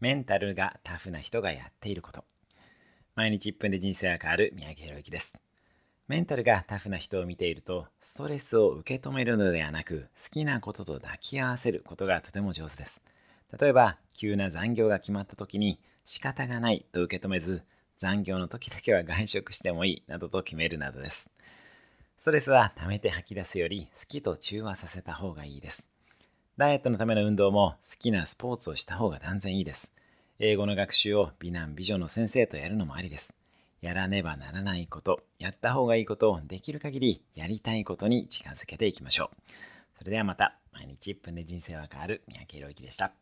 メンタルがタフな人がやっていること。毎日1分で人生が変わる三宅宏之です。メンタルがタフな人を見ていると、ストレスを受け止めるのではなく、好きなことと抱き合わせることがとても上手です。例えば、急な残業が決まった時に、仕方がないと受け止めず、残業の時だけは外食してもいいなどと決めるなどです。ストレスは溜めて吐き出すより好きと中和させた方がいいです。ダイエットのための運動も好きなスポーツをした方が断然いいです。英語の学習を美男美女の先生とやるのもありです。やらねばならないこと、やった方がいいことをできる限りやりたいことに近づけていきましょう。それではまた、毎日1分で人生は変わる三宅宏之でした。